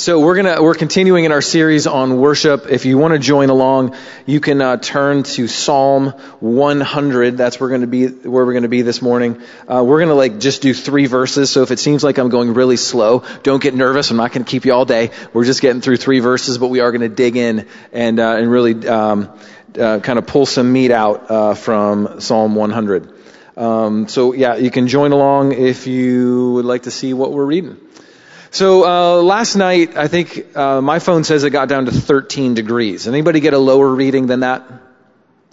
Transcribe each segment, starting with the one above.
So we're gonna we're continuing in our series on worship. If you want to join along, you can uh, turn to Psalm 100. That's where we're gonna be where we're gonna be this morning. Uh, we're gonna like just do three verses. So if it seems like I'm going really slow, don't get nervous. I'm not gonna keep you all day. We're just getting through three verses, but we are gonna dig in and uh, and really um, uh, kind of pull some meat out uh, from Psalm 100. Um, so yeah, you can join along if you would like to see what we're reading. So uh, last night, I think uh, my phone says it got down to 13 degrees. Anybody get a lower reading than that?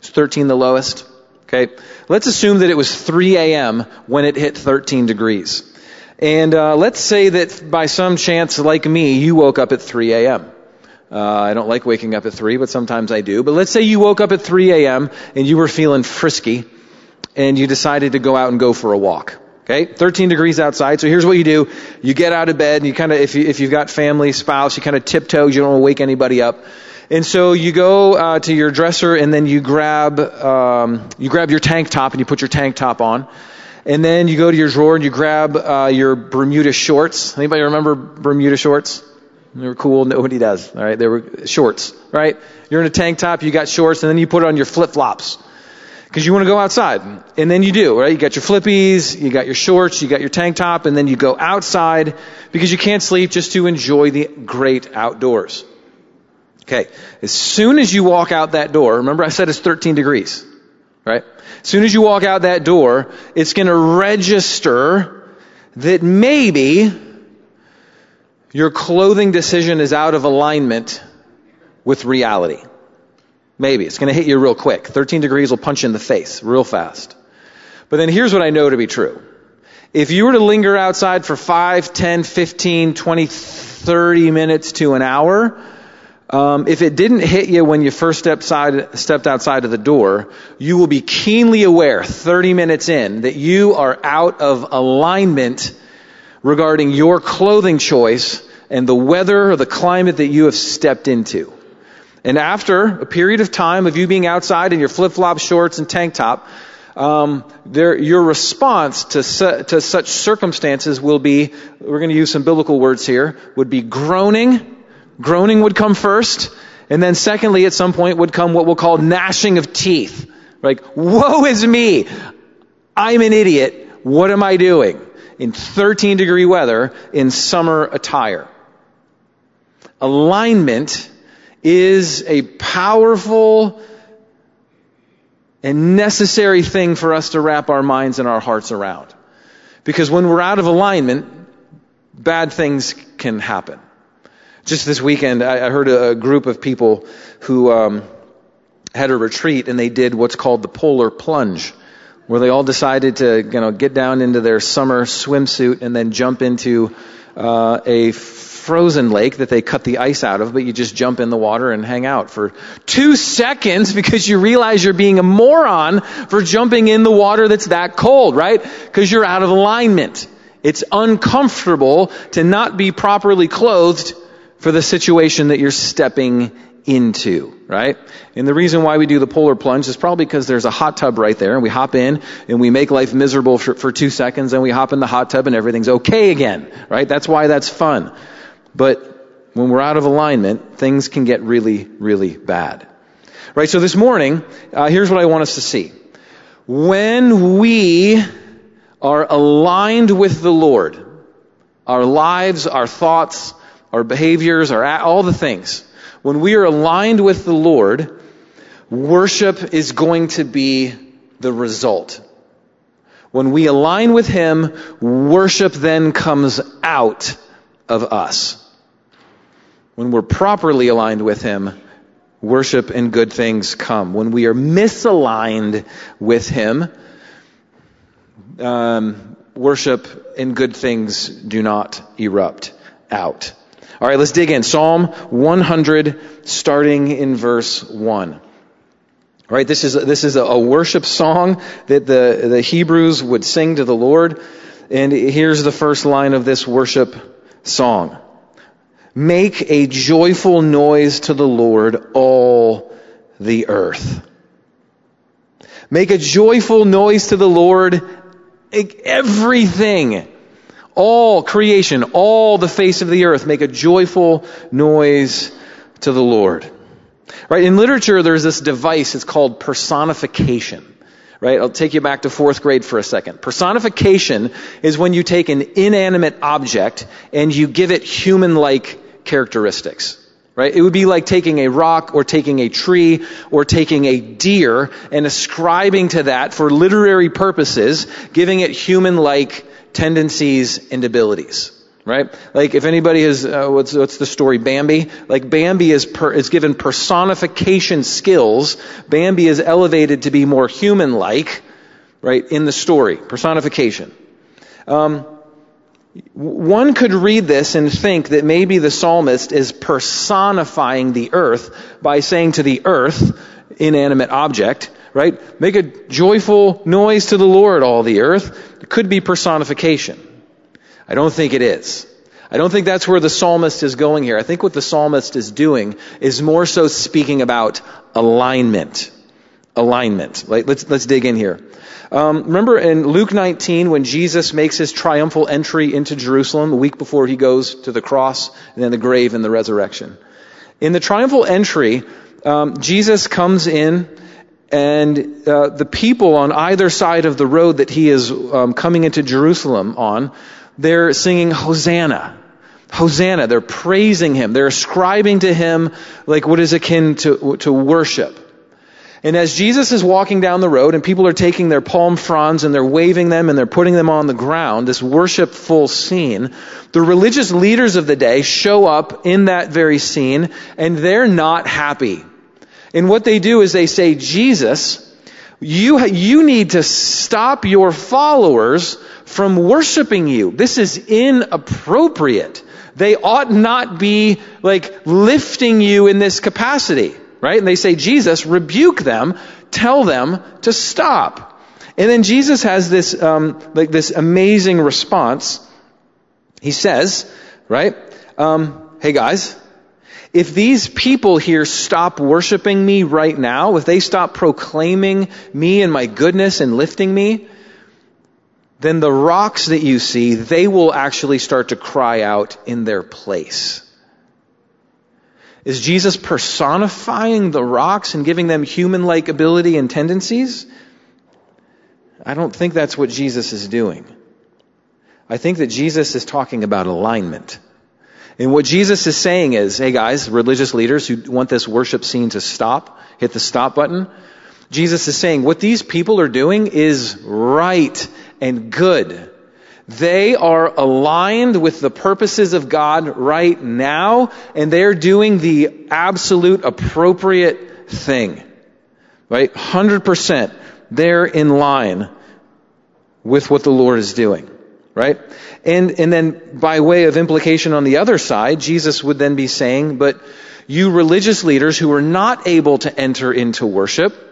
Is 13 the lowest? Okay. Let's assume that it was 3 a.m. when it hit 13 degrees. And uh, let's say that by some chance, like me, you woke up at 3 a.m. Uh, I don't like waking up at 3, but sometimes I do. But let's say you woke up at 3 a.m. and you were feeling frisky and you decided to go out and go for a walk. Okay, 13 degrees outside. So here's what you do: you get out of bed, and you kind of, if you if you've got family, spouse, you kind of tiptoe. You don't want to wake anybody up. And so you go uh, to your dresser, and then you grab um, you grab your tank top, and you put your tank top on. And then you go to your drawer and you grab uh, your Bermuda shorts. Anybody remember Bermuda shorts? They were cool. Nobody does. All right, they were shorts. Right? You're in a tank top. You got shorts, and then you put on your flip flops because you want to go outside. And then you do, right? You got your flippies, you got your shorts, you got your tank top, and then you go outside because you can't sleep just to enjoy the great outdoors. Okay. As soon as you walk out that door, remember I said it's 13 degrees, right? As soon as you walk out that door, it's going to register that maybe your clothing decision is out of alignment with reality. Maybe. It's going to hit you real quick. 13 degrees will punch you in the face real fast. But then here's what I know to be true. If you were to linger outside for 5, 10, 15, 20, 30 minutes to an hour, um, if it didn't hit you when you first stepped, side, stepped outside of the door, you will be keenly aware 30 minutes in that you are out of alignment regarding your clothing choice and the weather or the climate that you have stepped into. And after a period of time of you being outside in your flip-flop shorts and tank top, um, there, your response to, su- to such circumstances will be, we're going to use some biblical words here, would be groaning. Groaning would come first. And then secondly, at some point would come what we'll call gnashing of teeth. Like, woe is me! I'm an idiot. What am I doing? In 13 degree weather in summer attire. Alignment is a powerful and necessary thing for us to wrap our minds and our hearts around. Because when we're out of alignment, bad things can happen. Just this weekend, I heard a group of people who um, had a retreat and they did what's called the polar plunge, where they all decided to, you know, get down into their summer swimsuit and then jump into uh, a frozen lake that they cut the ice out of, but you just jump in the water and hang out for two seconds because you realize you're being a moron for jumping in the water that's that cold, right? Because you're out of alignment. It's uncomfortable to not be properly clothed for the situation that you're stepping into, right? And the reason why we do the polar plunge is probably because there's a hot tub right there and we hop in and we make life miserable for, for two seconds and we hop in the hot tub and everything's okay again, right? That's why that's fun. But when we're out of alignment, things can get really, really bad. Right? So this morning, uh, here's what I want us to see. When we are aligned with the Lord, our lives, our thoughts, our behaviors, our, all the things, when we are aligned with the Lord, worship is going to be the result. When we align with Him, worship then comes out of us. When we're properly aligned with Him, worship and good things come. When we are misaligned with Him, um, worship and good things do not erupt out. All right, let's dig in. Psalm 100, starting in verse 1. All right, this is, this is a worship song that the, the Hebrews would sing to the Lord. And here's the first line of this worship song. Make a joyful noise to the Lord, all the earth. Make a joyful noise to the Lord, everything. All creation, all the face of the earth, make a joyful noise to the Lord. Right? In literature, there's this device, it's called personification. Right? I'll take you back to fourth grade for a second. Personification is when you take an inanimate object and you give it human-like characteristics. Right? It would be like taking a rock or taking a tree or taking a deer and ascribing to that for literary purposes, giving it human-like tendencies and abilities. Right? Like if anybody has, uh, what's, what's the story? Bambi? Like Bambi is, per, is given personification skills. Bambi is elevated to be more human-like, right, in the story. Personification. Um, one could read this and think that maybe the psalmist is personifying the earth by saying to the earth, inanimate object, right? Make a joyful noise to the Lord, all the earth. It could be personification. I don't think it is. I don't think that's where the psalmist is going here. I think what the psalmist is doing is more so speaking about alignment. Alignment. Like, let's, let's dig in here. Um, remember in Luke 19 when Jesus makes his triumphal entry into Jerusalem a week before he goes to the cross and then the grave and the resurrection. In the triumphal entry, um, Jesus comes in and uh, the people on either side of the road that he is um, coming into Jerusalem on, they're singing Hosanna. Hosanna. They're praising him. They're ascribing to him like what is akin to, to worship. And as Jesus is walking down the road and people are taking their palm fronds and they're waving them and they're putting them on the ground, this worshipful scene, the religious leaders of the day show up in that very scene and they're not happy. And what they do is they say, Jesus, you, you need to stop your followers from worshiping you. This is inappropriate. They ought not be like lifting you in this capacity right? And they say, Jesus, rebuke them, tell them to stop. And then Jesus has this, um, like this amazing response. He says, right? Um, hey guys, if these people here stop worshiping me right now, if they stop proclaiming me and my goodness and lifting me, then the rocks that you see, they will actually start to cry out in their place. Is Jesus personifying the rocks and giving them human like ability and tendencies? I don't think that's what Jesus is doing. I think that Jesus is talking about alignment. And what Jesus is saying is, hey guys, religious leaders who want this worship scene to stop, hit the stop button. Jesus is saying what these people are doing is right and good. They are aligned with the purposes of God right now, and they're doing the absolute appropriate thing. Right? 100%. They're in line with what the Lord is doing. Right? And, and then by way of implication on the other side, Jesus would then be saying, but you religious leaders who are not able to enter into worship,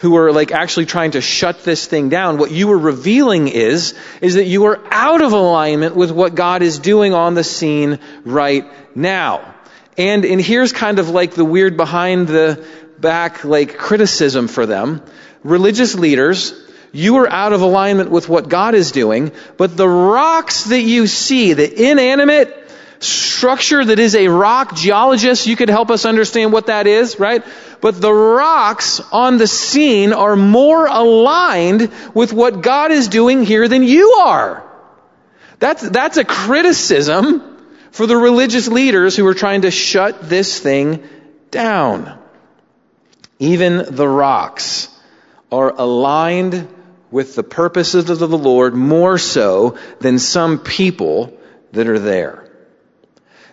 who are like actually trying to shut this thing down, what you were revealing is, is that you are out of alignment with what God is doing on the scene right now. And, and here's kind of like the weird behind the back like criticism for them. Religious leaders, you are out of alignment with what God is doing, but the rocks that you see, the inanimate, structure that is a rock. Geologists, you could help us understand what that is, right? But the rocks on the scene are more aligned with what God is doing here than you are. That's, that's a criticism for the religious leaders who are trying to shut this thing down. Even the rocks are aligned with the purposes of the Lord more so than some people that are there.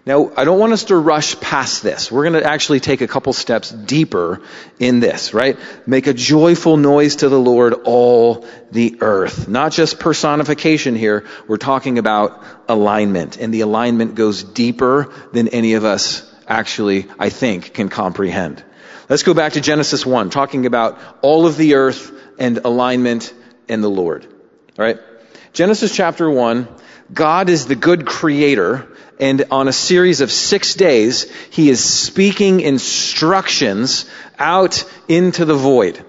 Now, I don't want us to rush past this. We're going to actually take a couple steps deeper in this, right? Make a joyful noise to the Lord, all the earth. Not just personification here. We're talking about alignment. And the alignment goes deeper than any of us actually, I think, can comprehend. Let's go back to Genesis 1, talking about all of the earth and alignment and the Lord. All right? Genesis chapter 1, God is the good creator and on a series of six days, he is speaking instructions out into the void.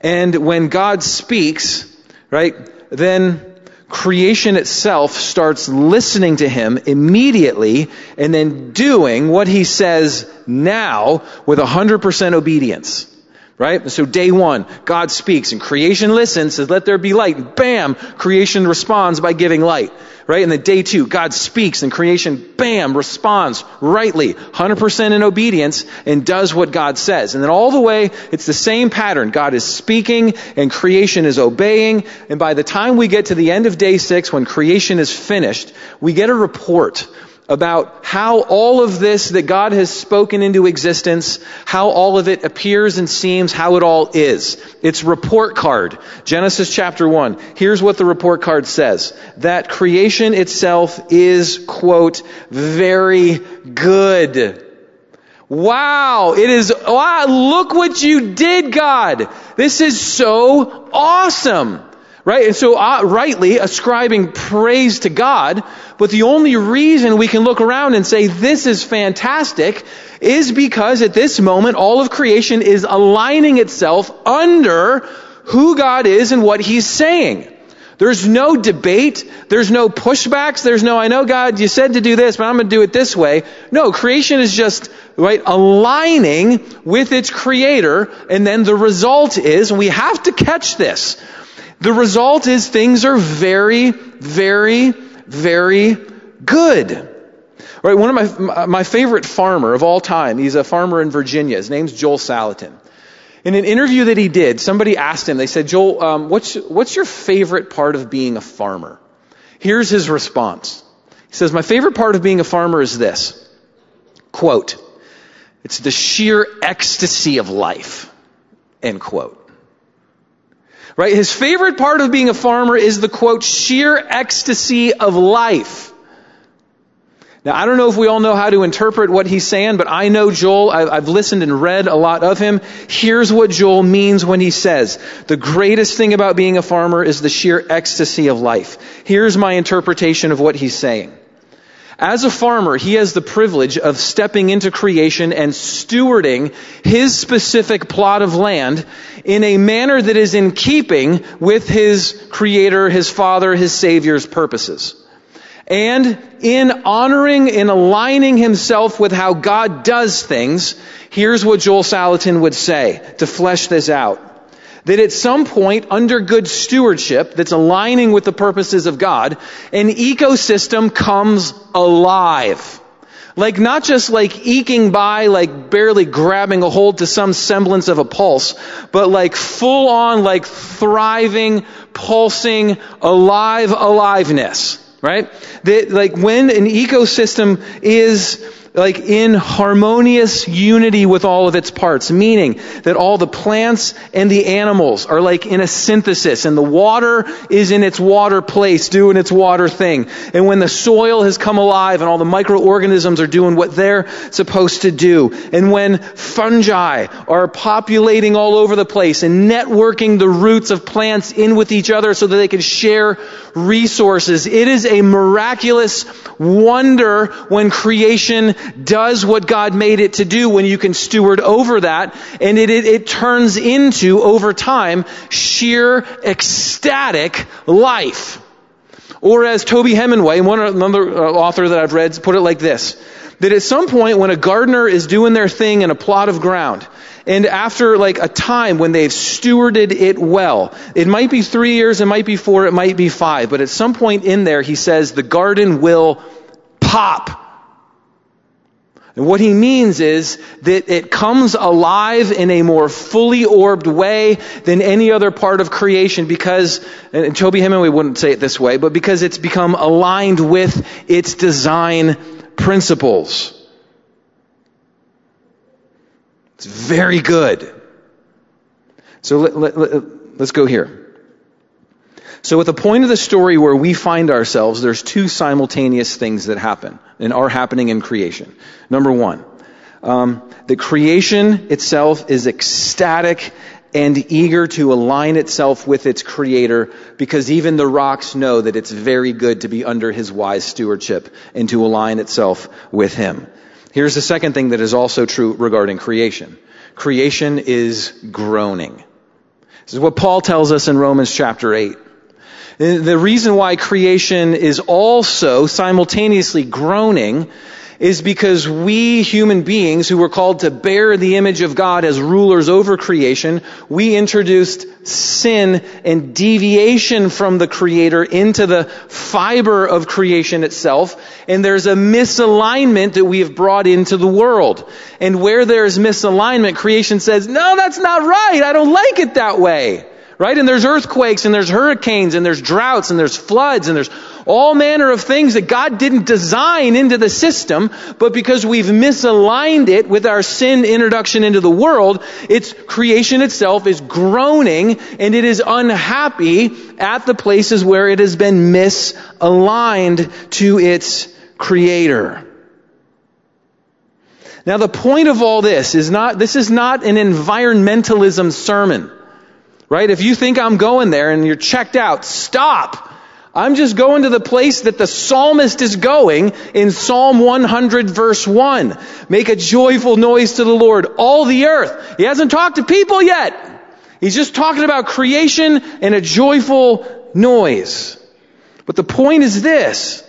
And when God speaks, right, then creation itself starts listening to him immediately and then doing what he says now with 100% obedience. Right? So day one, God speaks and creation listens, says, let there be light. Bam! Creation responds by giving light. Right? And then day two, God speaks and creation, bam, responds rightly, 100% in obedience and does what God says. And then all the way, it's the same pattern. God is speaking and creation is obeying. And by the time we get to the end of day six, when creation is finished, we get a report about how all of this that God has spoken into existence, how all of it appears and seems, how it all is. It's report card. Genesis chapter 1. Here's what the report card says. That creation itself is, quote, very good. Wow, it is, wow, look what you did, God. This is so awesome. Right? And so, uh, rightly ascribing praise to God, but the only reason we can look around and say this is fantastic is because at this moment all of creation is aligning itself under who God is and what He's saying. There's no debate. There's no pushbacks. There's no, I know God, you said to do this, but I'm going to do it this way. No, creation is just, right, aligning with its creator, and then the result is, and we have to catch this, the result is things are very, very, very good. Right, one of my, my favorite farmer of all time, he's a farmer in Virginia. His name's Joel Salatin. In an interview that he did, somebody asked him, they said, Joel, um, what's, what's your favorite part of being a farmer? Here's his response. He says, my favorite part of being a farmer is this. Quote, it's the sheer ecstasy of life. End quote. Right? His favorite part of being a farmer is the quote, sheer ecstasy of life. Now, I don't know if we all know how to interpret what he's saying, but I know Joel. I've listened and read a lot of him. Here's what Joel means when he says, the greatest thing about being a farmer is the sheer ecstasy of life. Here's my interpretation of what he's saying. As a farmer, he has the privilege of stepping into creation and stewarding his specific plot of land in a manner that is in keeping with his creator, his father, his savior's purposes. And in honoring and aligning himself with how God does things, here's what Joel Salatin would say to flesh this out that at some point, under good stewardship that's aligning with the purposes of God, an ecosystem comes alive. Like not just like eking by, like barely grabbing a hold to some semblance of a pulse, but like full on, like thriving, pulsing, alive aliveness. Right? That like when an ecosystem is like in harmonious unity with all of its parts, meaning that all the plants and the animals are like in a synthesis and the water is in its water place doing its water thing. And when the soil has come alive and all the microorganisms are doing what they're supposed to do, and when fungi are populating all over the place and networking the roots of plants in with each other so that they can share resources, it is a miraculous wonder when creation does what God made it to do when you can steward over that. And it, it, it turns into, over time, sheer ecstatic life. Or as Toby Hemenway, one another uh, author that I've read, put it like this. That at some point when a gardener is doing their thing in a plot of ground, and after like a time when they've stewarded it well, it might be three years, it might be four, it might be five, but at some point in there, he says the garden will pop. And what he means is that it comes alive in a more fully orbed way than any other part of creation because, and Toby Hemenway wouldn't say it this way, but because it's become aligned with its design principles. It's very good. So let, us let, let, go here. So at the point of the story where we find ourselves, there's two simultaneous things that happen and are happening in creation. Number one, um, the creation itself is ecstatic and eager to align itself with its creator because even the rocks know that it's very good to be under his wise stewardship and to align itself with him. Here's the second thing that is also true regarding creation. Creation is groaning. This is what Paul tells us in Romans chapter 8. The reason why creation is also simultaneously groaning is because we human beings who were called to bear the image of God as rulers over creation, we introduced sin and deviation from the creator into the fiber of creation itself. And there's a misalignment that we have brought into the world. And where there's misalignment, creation says, no, that's not right. I don't like it that way right? And there's earthquakes and there's hurricanes and there's droughts and there's floods and there's all manner of things that God didn't design into the system, but because we've misaligned it with our sin introduction into the world, its creation itself is groaning and it is unhappy at the places where it has been misaligned to its creator. Now the point of all this is not, this is not an environmentalism sermon. Right? If you think I'm going there and you're checked out, stop. I'm just going to the place that the psalmist is going in Psalm 100 verse 1. Make a joyful noise to the Lord, all the earth. He hasn't talked to people yet. He's just talking about creation and a joyful noise. But the point is this,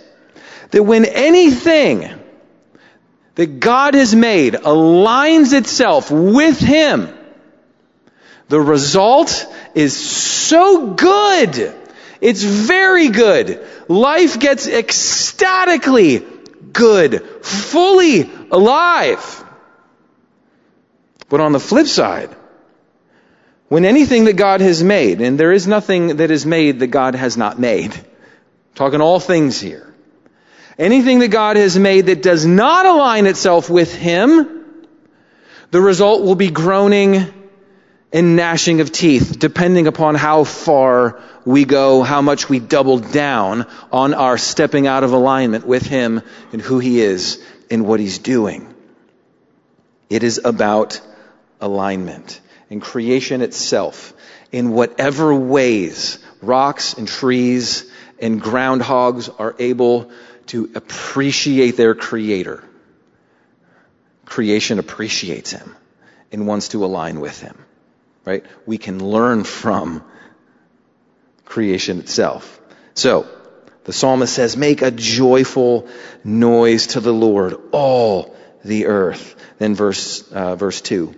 that when anything that God has made aligns itself with Him, the result is so good. It's very good. Life gets ecstatically good, fully alive. But on the flip side, when anything that God has made, and there is nothing that is made that God has not made, I'm talking all things here, anything that God has made that does not align itself with Him, the result will be groaning and gnashing of teeth, depending upon how far we go, how much we double down on our stepping out of alignment with Him and who He is and what He's doing. It is about alignment and creation itself in whatever ways rocks and trees and groundhogs are able to appreciate their creator. Creation appreciates him and wants to align with him right? We can learn from creation itself. So, the psalmist says, make a joyful noise to the Lord, all the earth. Then verse, uh, verse two.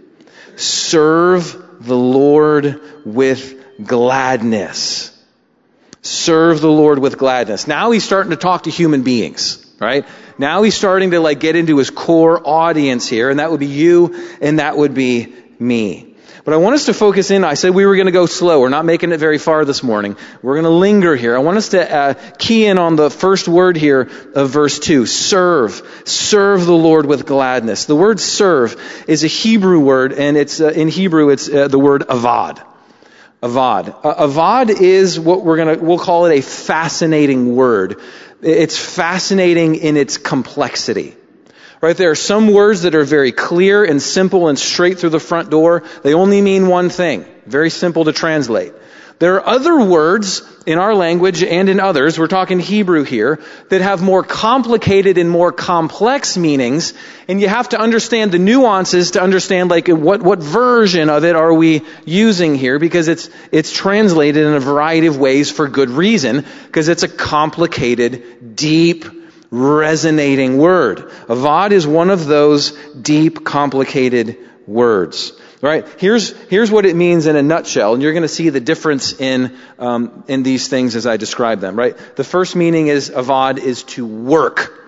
Serve the Lord with gladness. Serve the Lord with gladness. Now he's starting to talk to human beings, right? Now he's starting to like get into his core audience here, and that would be you, and that would be me. But I want us to focus in. I said we were going to go slow. We're not making it very far this morning. We're going to linger here. I want us to uh, key in on the first word here of verse 2. Serve. Serve the Lord with gladness. The word serve is a Hebrew word, and it's uh, in Hebrew it's uh, the word avad. Avad. Uh, avad is what we're going to, we'll call it a fascinating word. It's fascinating in its complexity. Right? There are some words that are very clear and simple and straight through the front door. They only mean one thing. Very simple to translate. There are other words in our language and in others, we're talking Hebrew here, that have more complicated and more complex meanings, and you have to understand the nuances to understand like what, what version of it are we using here, because it's, it's translated in a variety of ways for good reason, because it's a complicated, deep, resonating word. Avad is one of those deep, complicated words. Right? Here's, here's what it means in a nutshell, and you're going to see the difference in, um, in these things as I describe them, right? The first meaning is avad is to work.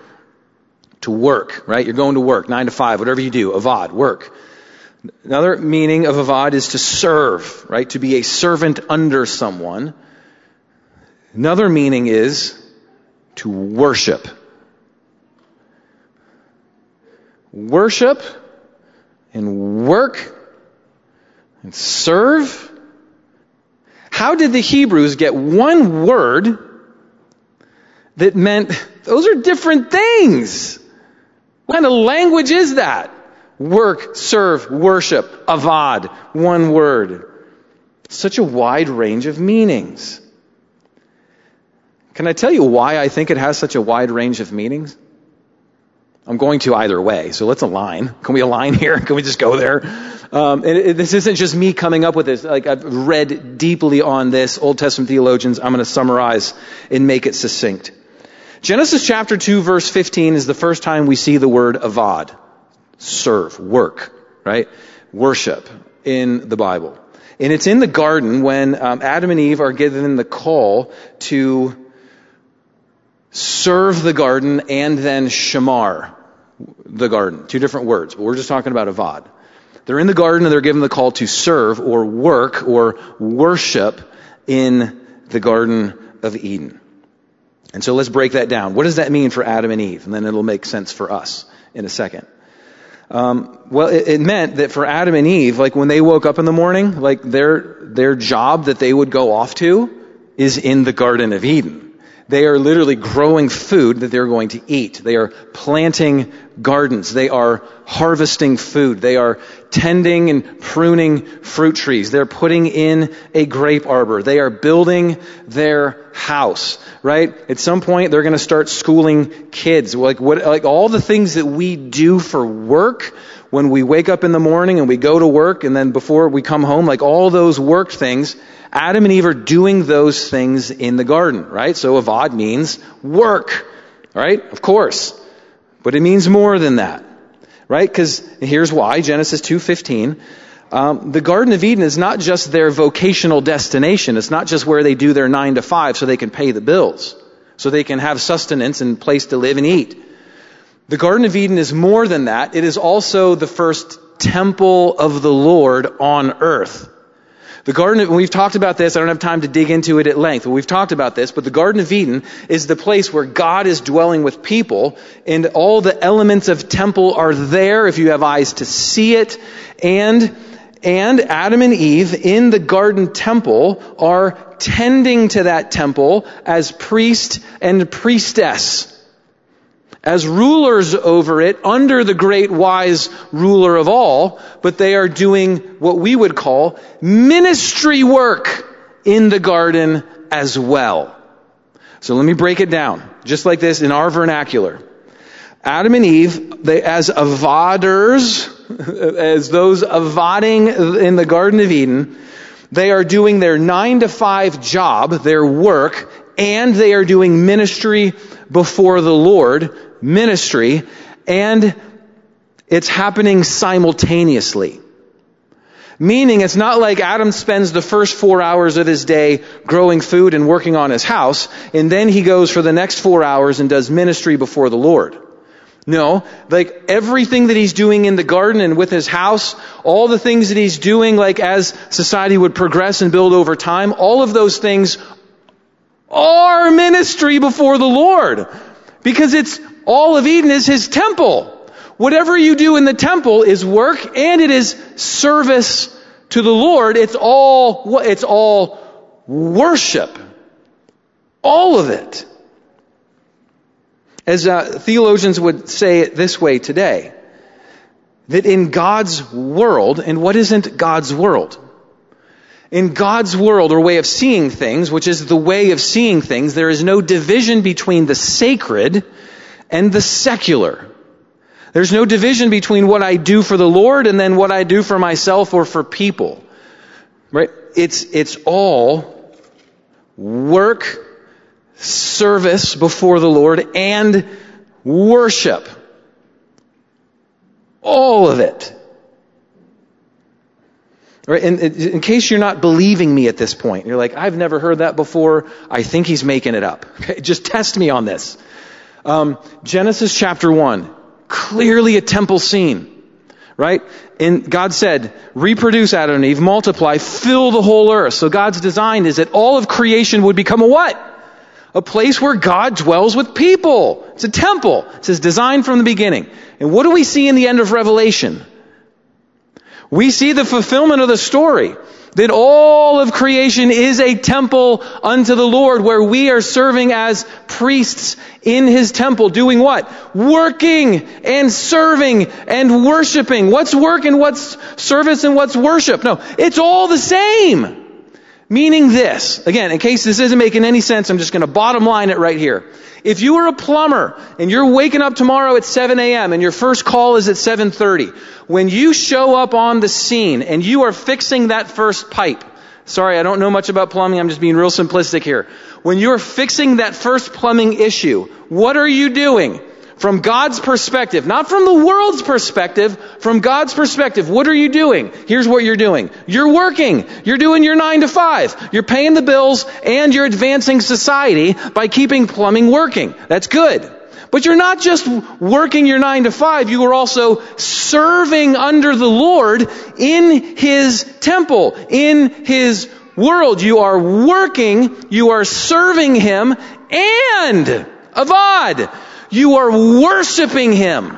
To work, right? You're going to work, nine to five, whatever you do, avad, work. Another meaning of avad is to serve, right? To be a servant under someone. Another meaning is to worship. Worship and work and serve? How did the Hebrews get one word that meant those are different things? What kind of language is that? Work, serve, worship, avad, one word. Such a wide range of meanings. Can I tell you why I think it has such a wide range of meanings? I'm going to either way, so let's align. Can we align here? Can we just go there? Um, and it, this isn't just me coming up with this. Like I've read deeply on this. Old Testament theologians. I'm going to summarize and make it succinct. Genesis chapter 2 verse 15 is the first time we see the word avad. Serve, work, right? Worship in the Bible. And it's in the garden when um, Adam and Eve are given the call to serve the garden and then shamar the garden. Two different words, but we're just talking about avad. They're in the garden and they're given the call to serve or work or worship in the Garden of Eden. And so let's break that down. What does that mean for Adam and Eve? And then it'll make sense for us in a second. Um, well, it, it, meant that for Adam and Eve, like when they woke up in the morning, like their their job that they would go off to is in the Garden of Eden. They are literally growing food that they're going to eat. They are planting gardens. They are harvesting food. They are tending and pruning fruit trees. They're putting in a grape arbor. They are building their house, right? At some point, they're going to start schooling kids. Like what, like all the things that we do for work when we wake up in the morning and we go to work and then before we come home, like all those work things, Adam and Eve are doing those things in the garden, right? So avad means work, right? Of course. But it means more than that, right? Because here's why, Genesis 2.15, um, the Garden of Eden is not just their vocational destination. It's not just where they do their nine to five so they can pay the bills, so they can have sustenance and place to live and eat. The Garden of Eden is more than that. It is also the first temple of the Lord on earth. The Garden of, we've talked about this, I don't have time to dig into it at length, but we've talked about this, but the Garden of Eden is the place where God is dwelling with people, and all the elements of temple are there if you have eyes to see it, and, and Adam and Eve in the garden temple are tending to that temple as priest and priestess as rulers over it under the great wise ruler of all, but they are doing what we would call ministry work in the garden as well. So let me break it down, just like this in our vernacular. Adam and Eve, they, as avaders, as those avading in the Garden of Eden, they are doing their nine to five job, their work, and they are doing ministry before the Lord ministry, and it's happening simultaneously. Meaning it's not like Adam spends the first four hours of his day growing food and working on his house, and then he goes for the next four hours and does ministry before the Lord. No, like everything that he's doing in the garden and with his house, all the things that he's doing, like as society would progress and build over time, all of those things are ministry before the Lord. Because it's all of Eden is his temple. Whatever you do in the temple is work and it is service to the Lord. It's all, it's all worship. All of it. As uh, theologians would say it this way today, that in God's world, and what isn't God's world? In God's world or way of seeing things, which is the way of seeing things, there is no division between the sacred and the secular. There's no division between what I do for the Lord and then what I do for myself or for people. Right? It's, it's all work, service before the Lord, and worship. All of it. Right? In, in, case you're not believing me at this point, you're like, I've never heard that before. I think he's making it up. Okay? Just test me on this. Um, Genesis chapter 1, clearly a temple scene. Right? And God said, reproduce Adam and Eve, multiply, fill the whole earth. So God's design is that all of creation would become a what? A place where God dwells with people. It's a temple. It's his design from the beginning. And what do we see in the end of Revelation? We see the fulfillment of the story that all of creation is a temple unto the Lord where we are serving as priests in His temple. Doing what? Working and serving and worshiping. What's work and what's service and what's worship? No, it's all the same. Meaning this, again, in case this isn't making any sense, I'm just going to bottom line it right here. If you are a plumber and you're waking up tomorrow at 7 a.m. and your first call is at 7.30, when you show up on the scene and you are fixing that first pipe, sorry, I don't know much about plumbing, I'm just being real simplistic here. When you're fixing that first plumbing issue, what are you doing? From God's perspective, not from the world's perspective, from God's perspective, what are you doing? Here's what you're doing. You're working. You're doing your nine to five. You're paying the bills and you're advancing society by keeping plumbing working. That's good. But you're not just working your nine to five, you are also serving under the Lord in His temple, in His world. You are working, you are serving Him, and avad, you are worshiping Him.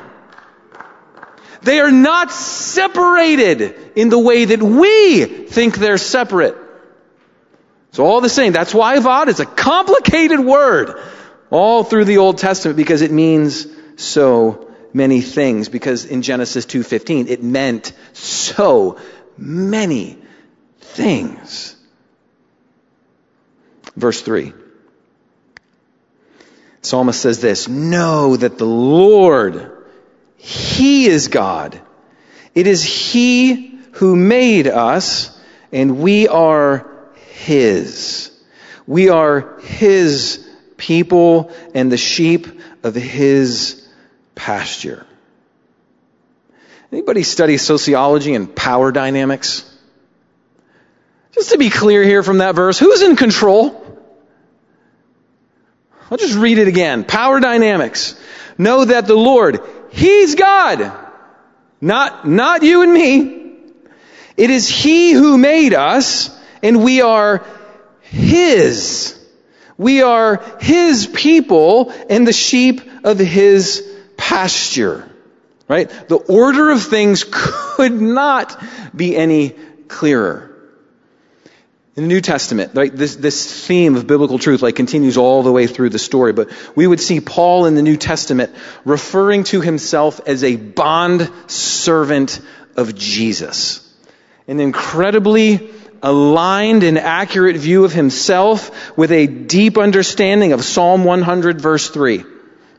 They are not separated in the way that we think they're separate. It's all the same. That's why Avad is a complicated word all through the Old Testament because it means so many things. Because in Genesis 2.15, it meant so many things. Verse 3. Psalmist says this, know that the Lord, He is God. It is He who made us and we are His. We are His people and the sheep of His pasture. Anybody study sociology and power dynamics? Just to be clear here from that verse, who's in control? I'll just read it again. Power dynamics. Know that the Lord, He's God. Not, not you and me. It is He who made us, and we are His. We are His people and the sheep of His pasture. Right? The order of things could not be any clearer in the New Testament, right, this, this theme of biblical truth like continues all the way through the story. But we would see Paul in the New Testament referring to himself as a bond servant of Jesus. An incredibly aligned and accurate view of himself with a deep understanding of Psalm 100 verse 3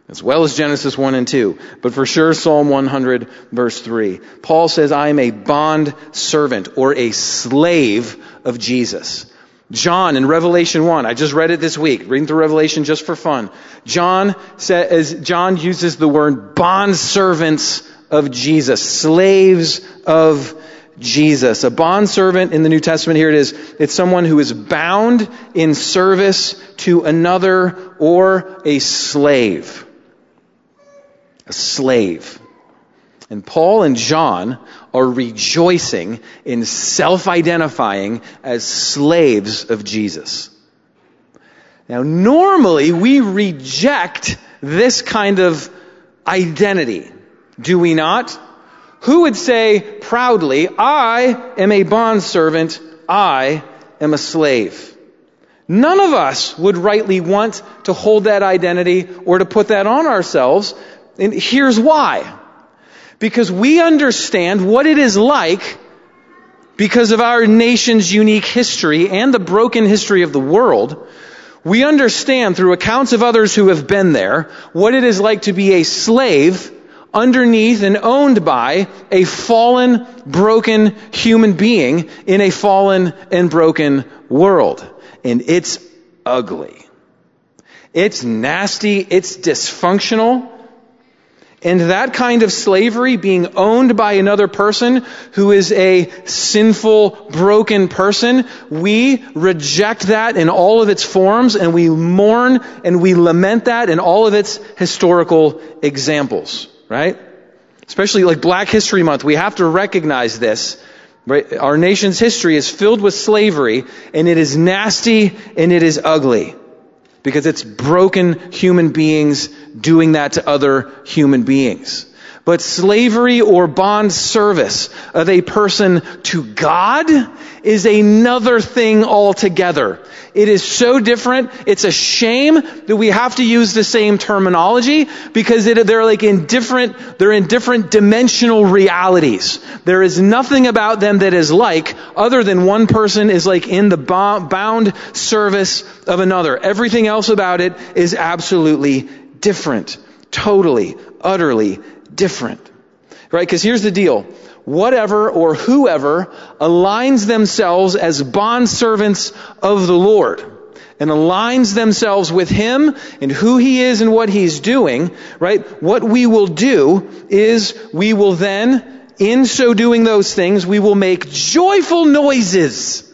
as well as Genesis 1 and 2, but for sure Psalm 100 verse 3. Paul says, I am a bond servant or a slave of Jesus. John in Revelation 1, I just read it this week, reading through Revelation just for fun. John says, John uses the word bond servants of Jesus, slaves of Jesus. A bond servant in the New Testament, here it is. It's someone who is bound in service to another or a slave a slave. And Paul and John are rejoicing in self-identifying as slaves of Jesus. Now, normally we reject this kind of identity. Do we not? Who would say proudly, I am a bondservant, I am a slave? None of us would rightly want to hold that identity or to put that on ourselves and here's why. Because we understand what it is like because of our nation's unique history and the broken history of the world. We understand through accounts of others who have been there what it is like to be a slave underneath and owned by a fallen, broken human being in a fallen and broken world. And it's ugly. It's nasty. It's dysfunctional. And that kind of slavery, being owned by another person who is a sinful, broken person, we reject that in all of its forms and we mourn and we lament that in all of its historical examples, right? Especially like Black History Month, we have to recognize this. Right? Our nation's history is filled with slavery and it is nasty and it is ugly because it's broken human beings doing that to other human beings. but slavery or bond service of a person to God is another thing altogether. It is so different. It's a shame that we have to use the same terminology because it, they're like in different, they're in different dimensional realities. There is nothing about them that is like other than one person is like in the bound service of another. Everything else about it is absolutely different. Totally, utterly different. Right? Because here's the deal whatever or whoever aligns themselves as bondservants of the Lord and aligns themselves with Him and who He is and what He's doing, right? What we will do is we will then, in so doing those things, we will make joyful noises.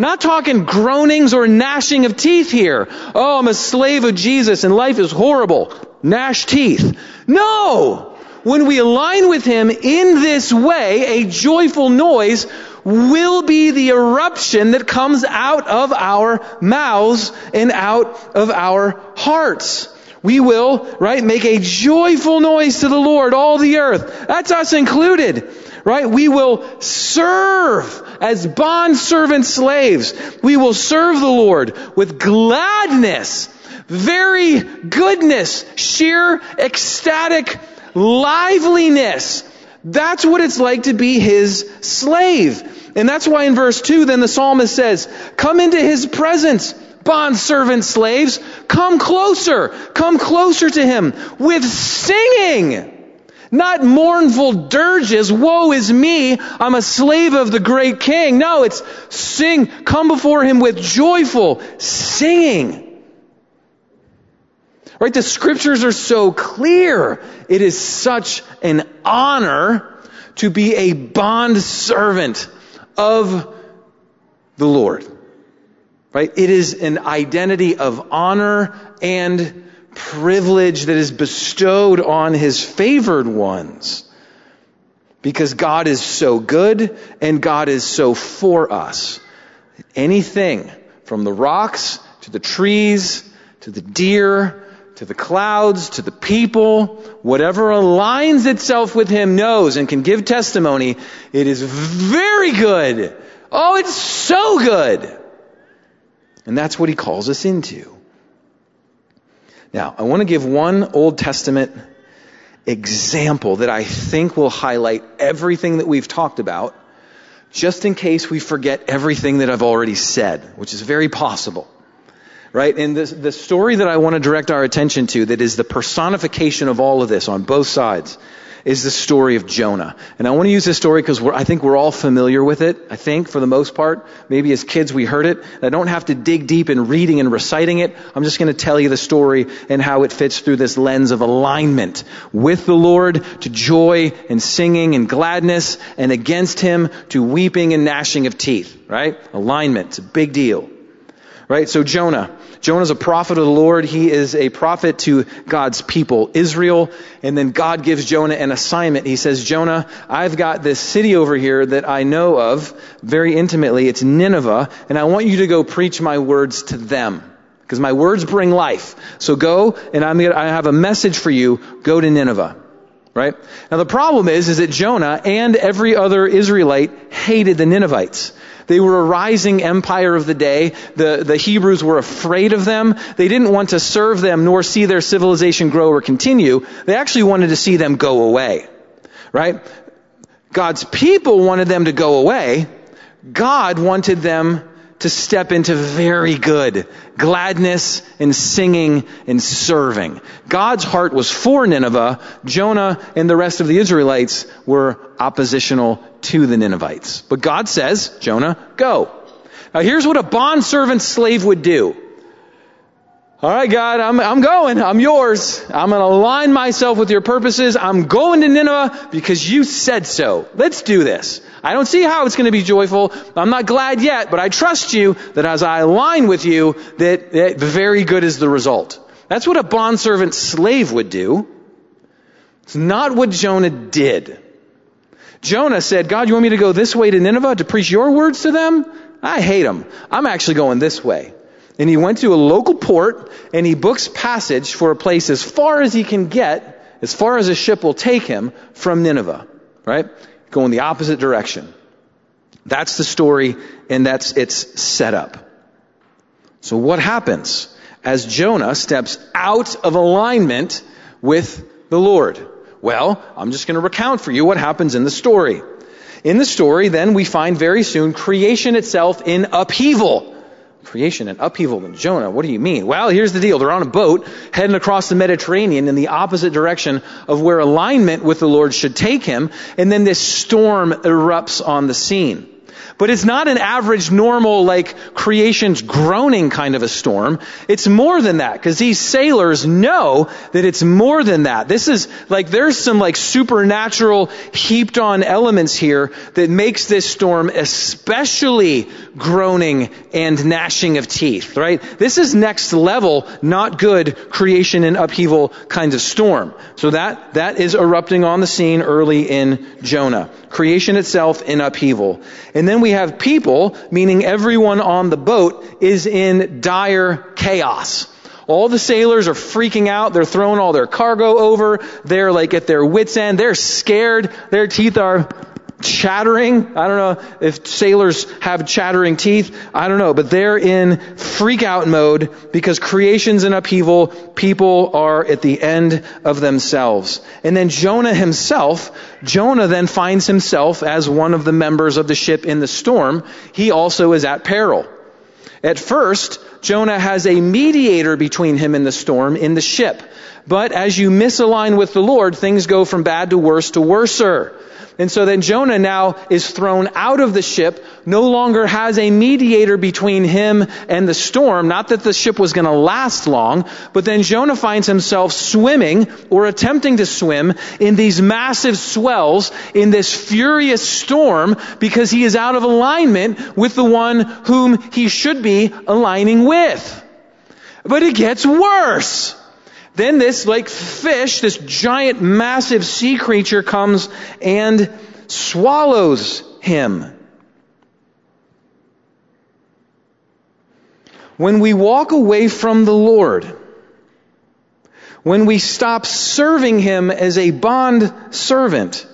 Not talking groanings or gnashing of teeth here. Oh, I'm a slave of Jesus and life is horrible. Gnash teeth. No! when we align with Him in this way, a joyful noise will be the eruption that comes out of our mouths and out of our hearts. We will, right, make a joyful noise to the Lord, all the earth. That's us included, right? We will serve as bond servant slaves. We will serve the Lord with gladness, very goodness, sheer ecstatic liveliness. That's what it's like to be his slave. And that's why in verse 2 then the psalmist says, Come into his presence, bond servant slaves. Come closer. Come closer to him with singing. Not mournful dirges, woe is me, I'm a slave of the great king. No, it's sing, come before him with joyful singing. Right? The scriptures are so clear. It is such an honor to be a bond servant of the Lord. Right? It is an identity of honor and privilege that is bestowed on his favored ones. Because God is so good and God is so for us. Anything from the rocks to the trees to the deer to the clouds, to the people, whatever aligns itself with Him knows and can give testimony, it is very good. Oh, it's so good. And that's what He calls us into. Now, I want to give one Old Testament example that I think will highlight everything that we've talked about, just in case we forget everything that I've already said, which is very possible right? And the, the story that I want to direct our attention to that is the personification of all of this on both sides is the story of Jonah. And I want to use this story because I think we're all familiar with it. I think for the most part, maybe as kids we heard it. I don't have to dig deep in reading and reciting it. I'm just going to tell you the story and how it fits through this lens of alignment with the Lord to joy and singing and gladness and against Him to weeping and gnashing of teeth, right? Alignment. It's a big deal. Right? So Jonah. Jonah's a prophet of the Lord. He is a prophet to God's people, Israel. And then God gives Jonah an assignment. He says, Jonah, I've got this city over here that I know of very intimately. It's Nineveh. And I want you to go preach my words to them. Because my words bring life. So go, and I'm gonna, I have a message for you. Go to Nineveh. Right? Now the problem is, is that Jonah and every other Israelite hated the Ninevites. They were a rising empire of the day. The, the Hebrews were afraid of them. They didn't want to serve them nor see their civilization grow or continue. They actually wanted to see them go away. Right? God's people wanted them to go away. God wanted them to step into very good gladness and singing and serving. God's heart was for Nineveh. Jonah and the rest of the Israelites were oppositional to the Ninevites. But God says, Jonah, go. Now here's what a bondservant slave would do. All right, God, I'm, I'm going. I'm yours. I'm going to align myself with your purposes. I'm going to Nineveh because you said so. Let's do this. I don't see how it's going to be joyful. I'm not glad yet, but I trust you that as I align with you, that, that very good is the result. That's what a bondservant slave would do. It's not what Jonah did. Jonah said, God, you want me to go this way to Nineveh to preach your words to them? I hate them. I'm actually going this way and he went to a local port and he books passage for a place as far as he can get as far as a ship will take him from Nineveh, right? Going the opposite direction. That's the story and that's its setup. So what happens as Jonah steps out of alignment with the Lord? Well, I'm just going to recount for you what happens in the story. In the story, then, we find very soon creation itself in upheaval. Creation and upheaval in Jonah. What do you mean? Well, here's the deal. They're on a boat heading across the Mediterranean in the opposite direction of where alignment with the Lord should take him. And then this storm erupts on the scene. But it's not an average, normal, like creation's groaning kind of a storm. It's more than that, because these sailors know that it's more than that. This is like, there's some like supernatural heaped on elements here that makes this storm especially groaning and gnashing of teeth, right? This is next level, not good creation and upheaval kinds of storm. So that, that is erupting on the scene early in Jonah. Creation itself in upheaval. And then we we have people, meaning everyone on the boat, is in dire chaos. All the sailors are freaking out. They're throwing all their cargo over. They're like at their wits end. They're scared. Their teeth are chattering. I don't know if sailors have chattering teeth. I don't know, but they're in freak out mode because creation's in upheaval. People are at the end of themselves. And then Jonah himself, Jonah then finds himself as one of the members of the ship in the storm. He also is at peril. At first, Jonah has a mediator between him and the storm in the ship. But as you misalign with the Lord, things go from bad to worse to worser. And so then Jonah now is thrown out of the ship, no longer has a mediator between him and the storm. Not that the ship was going to last long, but then Jonah finds himself swimming or attempting to swim in these massive swells in this furious storm because he is out of alignment with the one whom he should be aligning with. But it gets worse. Then this like fish, this giant massive sea creature comes and swallows him. When we walk away from the Lord, when we stop serving Him as a bond servant,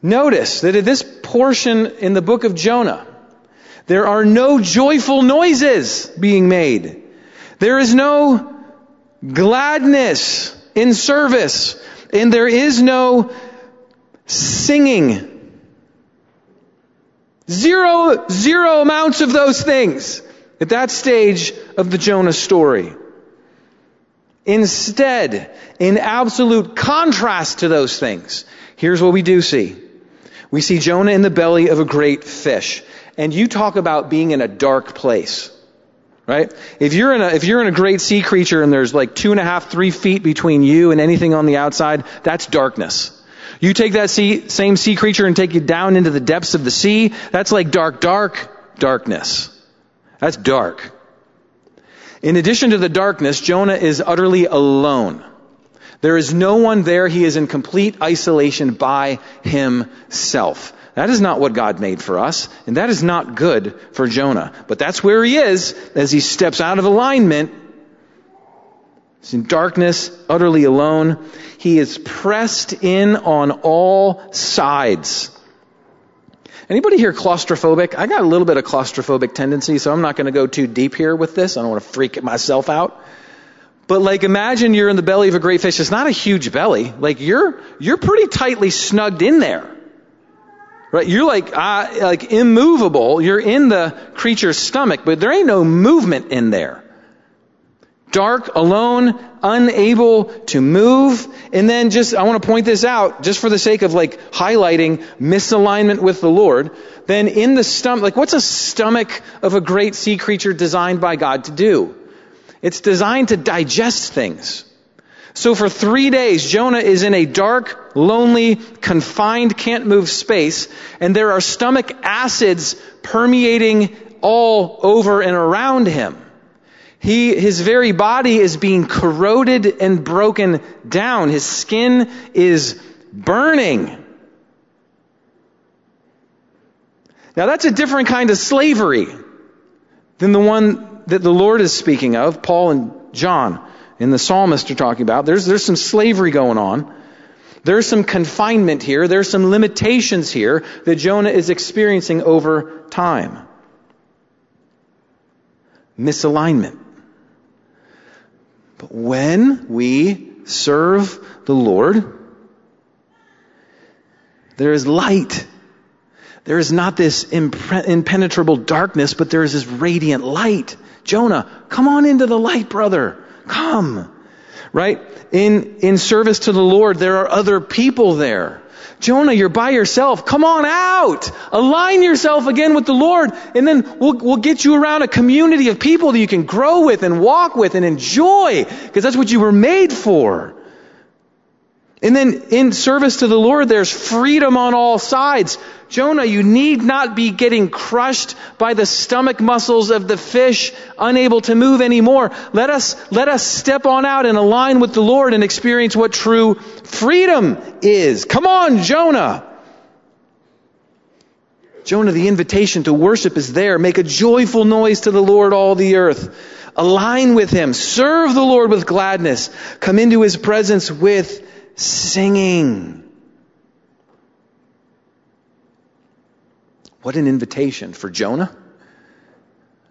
notice that at this portion in the book of Jonah, there are no joyful noises being made. There is no gladness in service, and there is no singing. Zero, zero amounts of those things at that stage of the Jonah story. Instead, in absolute contrast to those things, here's what we do see. We see Jonah in the belly of a great fish. And you talk about being in a dark place. Right? If you're in a, if you're in a great sea creature and there's like two and a half, three feet between you and anything on the outside, that's darkness. You take that sea, same sea creature and take it down into the depths of the sea, that's like dark, dark darkness. That's dark. In addition to the darkness, Jonah is utterly alone. There is no one there. He is in complete isolation by himself. That is not what God made for us, and that is not good for Jonah. But that's where he is as he steps out of alignment. He's in darkness, utterly alone. He is pressed in on all sides. Anybody here claustrophobic? I got a little bit of claustrophobic tendency, so I'm not going to go too deep here with this. I don't want to freak myself out. But like imagine you're in the belly of a great fish. It's not a huge belly. Like you're you're pretty tightly snugged in there. Right? You're like, uh, like immovable. You're in the creature's stomach, but there ain't no movement in there. Dark, alone, unable to move. And then just, I want to point this out, just for the sake of like highlighting misalignment with the Lord. Then in the stomach, like what's a stomach of a great sea creature designed by God to do? It's designed to digest things. So for three days, Jonah is in a dark, lonely, confined, can't move space, and there are stomach acids permeating all over and around him. He, his very body is being corroded and broken down. His skin is burning. Now that's a different kind of slavery than the one that the Lord is speaking of, Paul and John and the psalmist are talking about, there's, there's some slavery going on. There's some confinement here. There's some limitations here that Jonah is experiencing over time. Misalignment. But when we serve the Lord, there is light. There is not this impenetrable darkness, but there is this radiant light. Jonah, come on into the light, brother. Come. Right? In, in service to the Lord, there are other people there. Jonah, you're by yourself. Come on out. Align yourself again with the Lord, and then we'll, we'll get you around a community of people that you can grow with and walk with and enjoy, because that's what you were made for. And then in service to the Lord, there's freedom on all sides. Jonah, you need not be getting crushed by the stomach muscles of the fish, unable to move anymore. Let us, let us step on out and align with the Lord and experience what true freedom is. Come on, Jonah. Jonah, the invitation to worship is there. Make a joyful noise to the Lord, all the earth. Align with Him. Serve the Lord with gladness. Come into His presence with singing. What an invitation for Jonah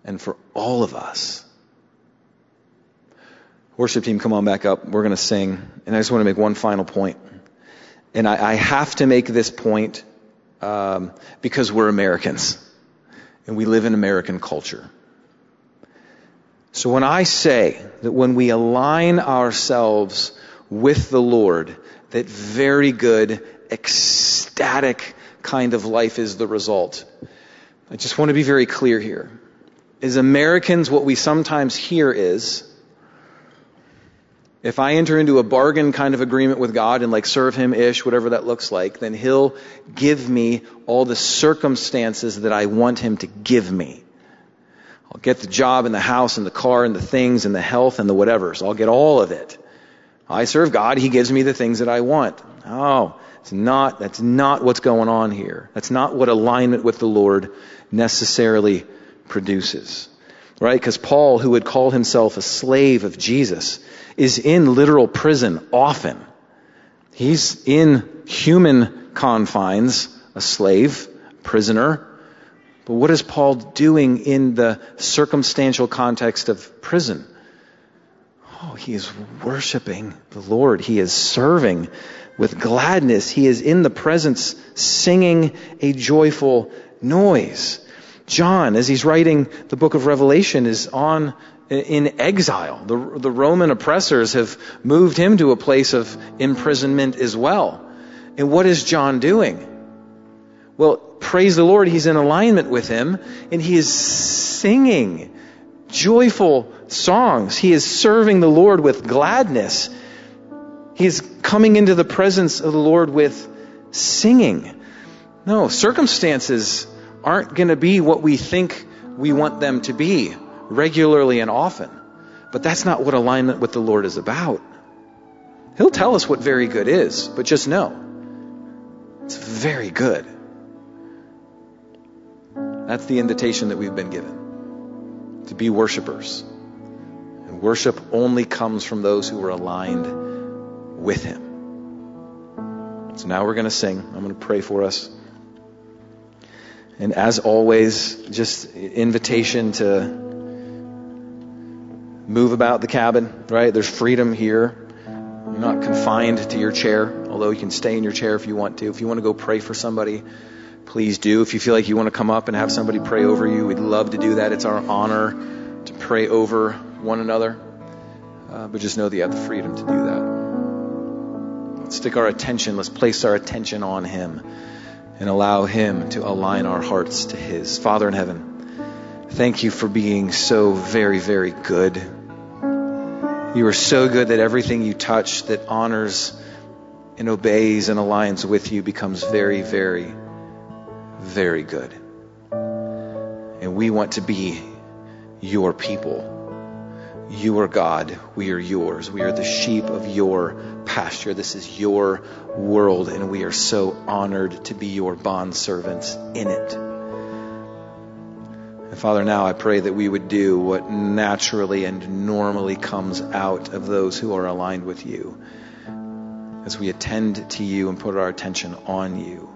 and for all of us. Worship team, come on back up. We're going to sing. And I just want to make one final point. And I, I have to make this point um, because we're Americans and we live in American culture. So when I say that when we align ourselves with the Lord, that very good, ecstatic kind of life is the result. I just want to be very clear here. As Americans, what we sometimes hear is, if I enter into a bargain kind of agreement with God and like serve Him ish, whatever that looks like, then He'll give me all the circumstances that I want Him to give me. I'll get the job and the house and the car and the things and the health and the whatever. So I'll get all of it. I serve God, He gives me the things that I want. Oh, it's not, that's not what's going on here. That's not what alignment with the Lord necessarily produces. Right? Because Paul, who would call himself a slave of Jesus, is in literal prison often. He's in human confines, a slave, prisoner. But what is Paul doing in the circumstantial context of prison? Oh, he is worshiping the Lord. He is serving with gladness. He is in the presence singing a joyful noise. John, as he's writing the book of Revelation, is on in exile. The, the Roman oppressors have moved him to a place of imprisonment as well. And what is John doing? Well, praise the Lord, he's in alignment with him, and he is singing joyful songs. He is serving the Lord with gladness. He is coming into the presence of the Lord with singing. No, circumstances aren't going to be what we think we want them to be regularly and often. But that's not what alignment with the Lord is about. He'll tell us what very good is, but just know it's very good. That's the invitation that we've been given to be worshipers. Worship only comes from those who are aligned with Him. So now we're going to sing. I'm going to pray for us. And as always, just invitation to move about the cabin, right? There's freedom here. You're not confined to your chair, although you can stay in your chair if you want to. If you want to go pray for somebody, please do. If you feel like you want to come up and have somebody pray over you, we'd love to do that. It's our honor to pray over one another. Uh, but just know that you have the freedom to do that. Let's stick our attention, let's place our attention on Him and allow Him to align our hearts to His. Father in heaven, thank you for being so very, very good. You are so good that everything you touch that honors and obeys and aligns with you becomes very, very, very good. And we want to be your people. You are God. We are yours. We are the sheep of your pasture. This is your world, and we are so honored to be your bond servants in it. And Father, now I pray that we would do what naturally and normally comes out of those who are aligned with you as we attend to you and put our attention on you.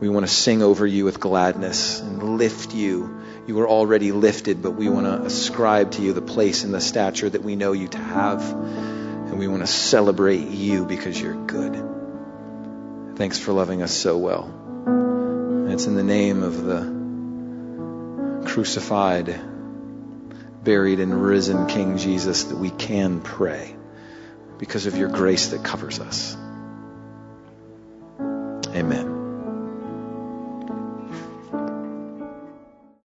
We want to sing over you with gladness and lift you. You are already lifted, but we want to ascribe to you the place and the stature that we know you to have. And we want to celebrate you because you're good. Thanks for loving us so well. And it's in the name of the crucified, buried, and risen King Jesus that we can pray because of your grace that covers us. Amen.